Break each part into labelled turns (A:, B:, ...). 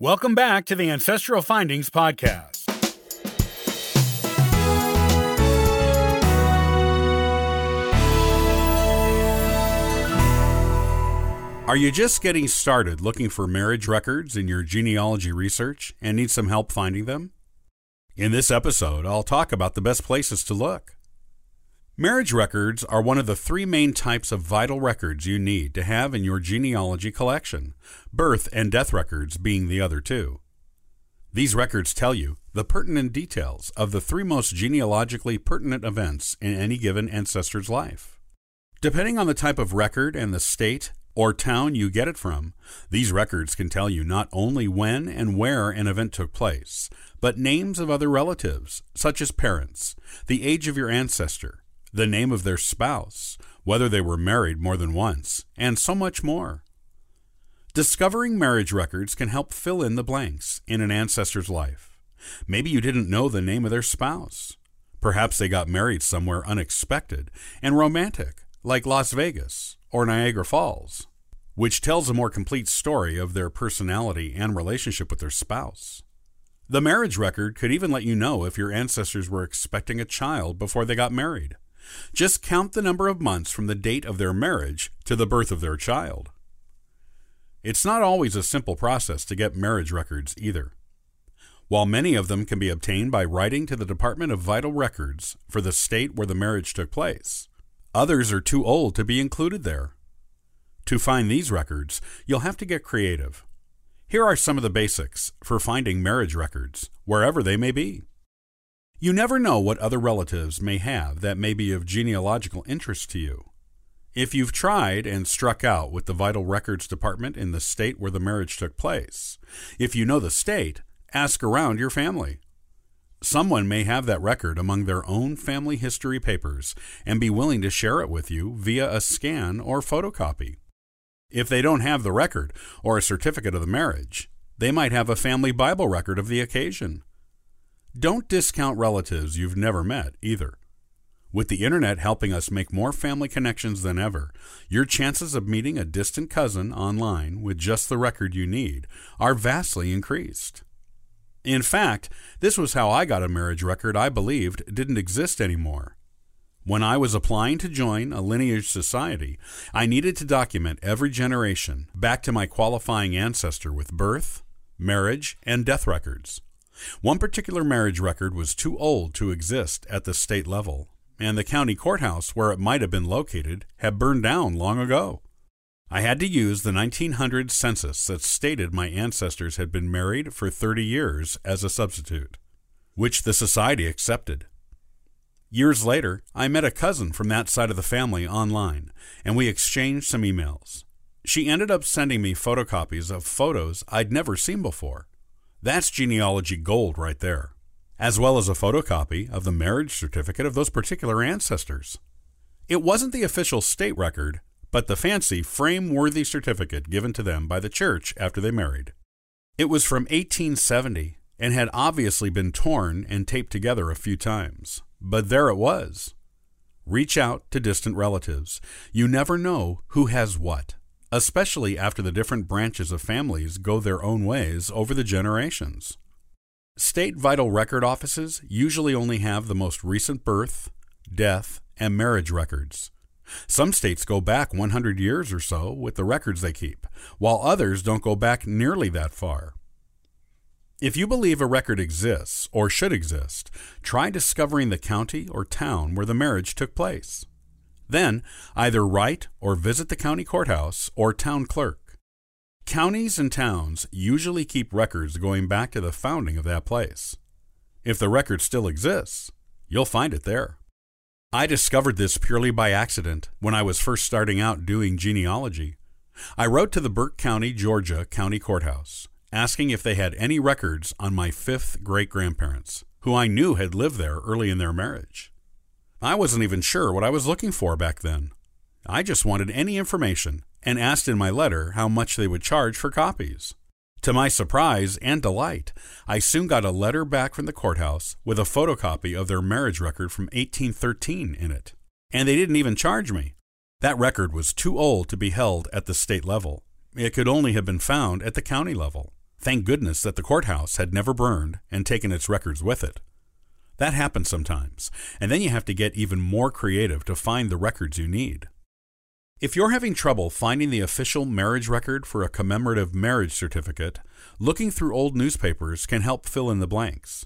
A: Welcome back to the Ancestral Findings Podcast. Are you just getting started looking for marriage records in your genealogy research and need some help finding them? In this episode, I'll talk about the best places to look. Marriage records are one of the three main types of vital records you need to have in your genealogy collection, birth and death records being the other two. These records tell you the pertinent details of the three most genealogically pertinent events in any given ancestor's life. Depending on the type of record and the state or town you get it from, these records can tell you not only when and where an event took place, but names of other relatives, such as parents, the age of your ancestor, the name of their spouse, whether they were married more than once, and so much more. Discovering marriage records can help fill in the blanks in an ancestor's life. Maybe you didn't know the name of their spouse. Perhaps they got married somewhere unexpected and romantic, like Las Vegas or Niagara Falls which tells a more complete story of their personality and relationship with their spouse. The marriage record could even let you know if your ancestors were expecting a child before they got married. Just count the number of months from the date of their marriage to the birth of their child. It's not always a simple process to get marriage records either. While many of them can be obtained by writing to the Department of Vital Records for the state where the marriage took place, others are too old to be included there to find these records, you'll have to get creative. Here are some of the basics for finding marriage records, wherever they may be. You never know what other relatives may have that may be of genealogical interest to you. If you've tried and struck out with the Vital Records Department in the state where the marriage took place, if you know the state, ask around your family. Someone may have that record among their own family history papers and be willing to share it with you via a scan or photocopy. If they don't have the record or a certificate of the marriage, they might have a family Bible record of the occasion. Don't discount relatives you've never met either. With the internet helping us make more family connections than ever, your chances of meeting a distant cousin online with just the record you need are vastly increased. In fact, this was how I got a marriage record I believed didn't exist anymore. When I was applying to join a lineage society, I needed to document every generation back to my qualifying ancestor with birth, marriage, and death records. One particular marriage record was too old to exist at the state level, and the county courthouse where it might have been located had burned down long ago. I had to use the 1900 census that stated my ancestors had been married for 30 years as a substitute, which the society accepted. Years later, I met a cousin from that side of the family online, and we exchanged some emails. She ended up sending me photocopies of photos I'd never seen before. That's genealogy gold right there, as well as a photocopy of the marriage certificate of those particular ancestors. It wasn't the official state record, but the fancy frame worthy certificate given to them by the church after they married. It was from 1870 and had obviously been torn and taped together a few times. But there it was. Reach out to distant relatives. You never know who has what, especially after the different branches of families go their own ways over the generations. State vital record offices usually only have the most recent birth, death, and marriage records. Some states go back 100 years or so with the records they keep, while others don't go back nearly that far. If you believe a record exists or should exist, try discovering the county or town where the marriage took place. Then, either write or visit the county courthouse or town clerk. Counties and towns usually keep records going back to the founding of that place. If the record still exists, you'll find it there. I discovered this purely by accident when I was first starting out doing genealogy. I wrote to the Burke County, Georgia County Courthouse asking if they had any records on my fifth great grandparents, who I knew had lived there early in their marriage. I wasn't even sure what I was looking for back then. I just wanted any information and asked in my letter how much they would charge for copies. To my surprise and delight, I soon got a letter back from the courthouse with a photocopy of their marriage record from 1813 in it. And they didn't even charge me. That record was too old to be held at the state level. It could only have been found at the county level. Thank goodness that the courthouse had never burned and taken its records with it. That happens sometimes, and then you have to get even more creative to find the records you need. If you're having trouble finding the official marriage record for a commemorative marriage certificate, looking through old newspapers can help fill in the blanks.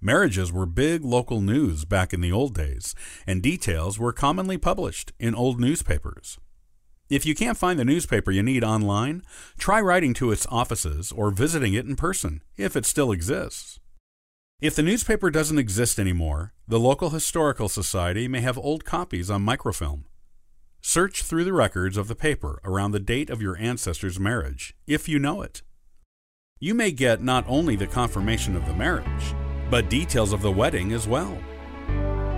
A: Marriages were big local news back in the old days, and details were commonly published in old newspapers. If you can't find the newspaper you need online, try writing to its offices or visiting it in person, if it still exists. If the newspaper doesn't exist anymore, the local historical society may have old copies on microfilm. Search through the records of the paper around the date of your ancestor's marriage, if you know it. You may get not only the confirmation of the marriage, but details of the wedding as well.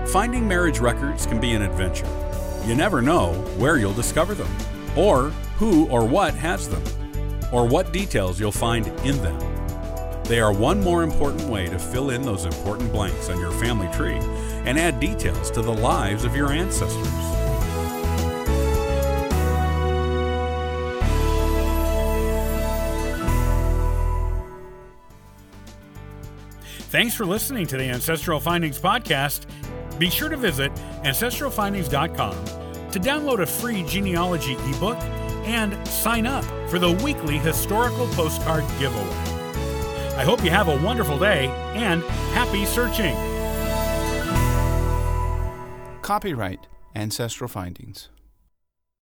A: Finding marriage records can be an adventure. You never know where you'll discover them, or who or what has them, or what details you'll find in them. They are one more important way to fill in those important blanks on your family tree and add details to the lives of your ancestors.
B: Thanks for listening to the Ancestral Findings Podcast. Be sure to visit ancestralfindings.com to download a free genealogy ebook and sign up for the weekly historical postcard giveaway. I hope you have a wonderful day and happy searching.
C: Copyright Ancestral Findings.